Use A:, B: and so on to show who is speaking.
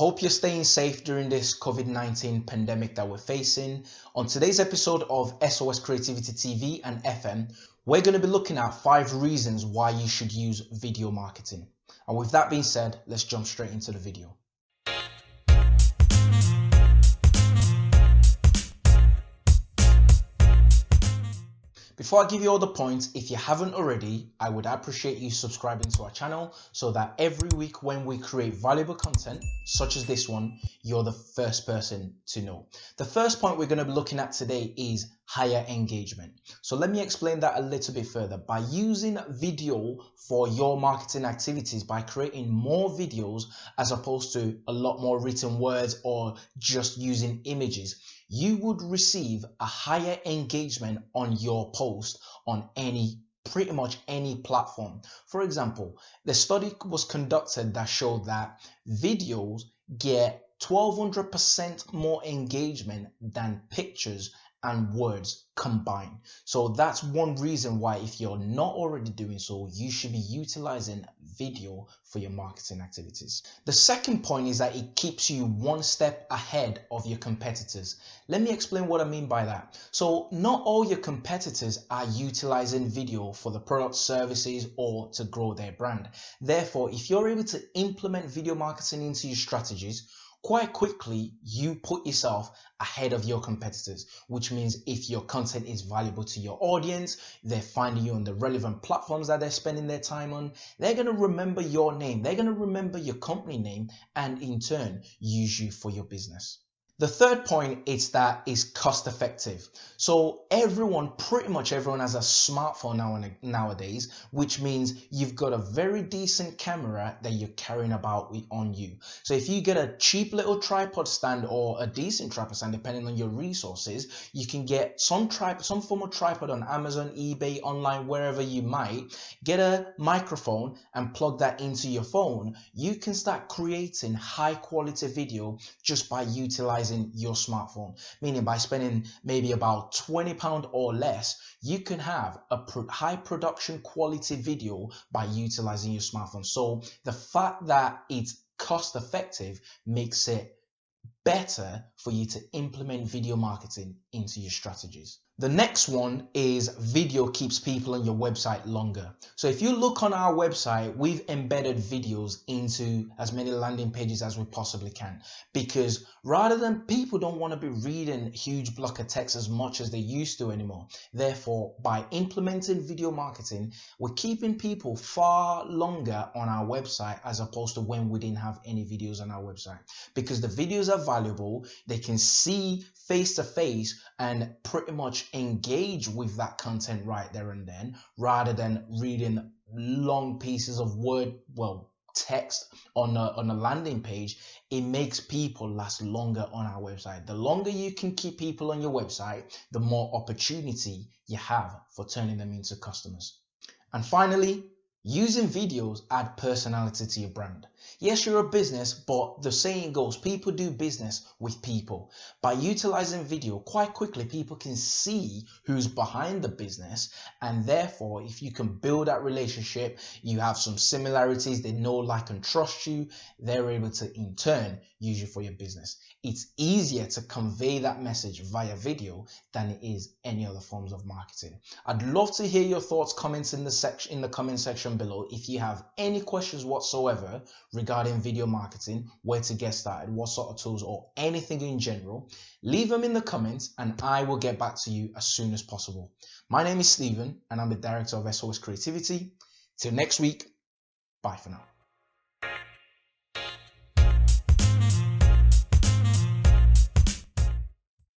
A: hope you're staying safe during this COVID 19 pandemic that we're facing. On today's episode of SOS Creativity TV and FM, we're going to be looking at five reasons why you should use video marketing. And with that being said, let's jump straight into the video. Before I give you all the points, if you haven't already, I would appreciate you subscribing to our channel so that every week when we create valuable content, such as this one, you're the first person to know. The first point we're going to be looking at today is higher engagement. So let me explain that a little bit further. By using video for your marketing activities, by creating more videos as opposed to a lot more written words or just using images, you would receive a higher engagement on your post on any pretty much any platform. For example, the study was conducted that showed that videos get 1200% more engagement than pictures and words combine. So that's one reason why, if you're not already doing so, you should be utilizing video for your marketing activities. The second point is that it keeps you one step ahead of your competitors. Let me explain what I mean by that. So, not all your competitors are utilizing video for the product, services, or to grow their brand. Therefore, if you're able to implement video marketing into your strategies, quite quickly you put yourself ahead of your competitors, which means if your content is valuable to your audience, they're finding you on the relevant platforms that they're spending their time on, they're going to remember your name, they're going to remember your company name, and in turn use you for your business. The third point is that it's cost effective. So everyone, pretty much everyone has a smartphone now nowadays, which means you've got a very decent camera that you're carrying about on you. So if you get a cheap little tripod stand or a decent tripod stand, depending on your resources, you can get some tripod, some form of tripod on Amazon, eBay, online, wherever you might. Get a microphone and plug that into your phone. You can start creating high quality video just by utilizing your smartphone. Meaning by spending maybe about 20 pound or less, you can have a pro- high production quality video by utilizing your smartphone. So the fact that it's cost effective makes it better for you to implement video marketing into your strategies. The next one is video keeps people on your website longer. So if you look on our website, we've embedded videos into as many landing pages as we possibly can because rather than people don't want to be reading huge block of text as much as they used to anymore. Therefore, by implementing video marketing, we're keeping people far longer on our website as opposed to when we didn't have any videos on our website because the videos are valuable. They can see face to face and pretty much engage with that content right there and then rather than reading long pieces of word, well, text on a, on a landing page, it makes people last longer on our website. The longer you can keep people on your website, the more opportunity you have for turning them into customers. And finally, using videos add personality to your brand. Yes, you're a business, but the saying goes people do business with people. By utilizing video, quite quickly people can see who's behind the business, and therefore, if you can build that relationship, you have some similarities, they know, like, and trust you, they're able to in turn use you for your business. It's easier to convey that message via video than it is any other forms of marketing. I'd love to hear your thoughts, comments in the section in the comment below. If you have any questions whatsoever regarding video marketing, where to get started, what sort of tools, or anything in general, leave them in the comments and I will get back to you as soon as possible. My name is Stephen and I'm the director of SOS Creativity. Till next week, bye for now.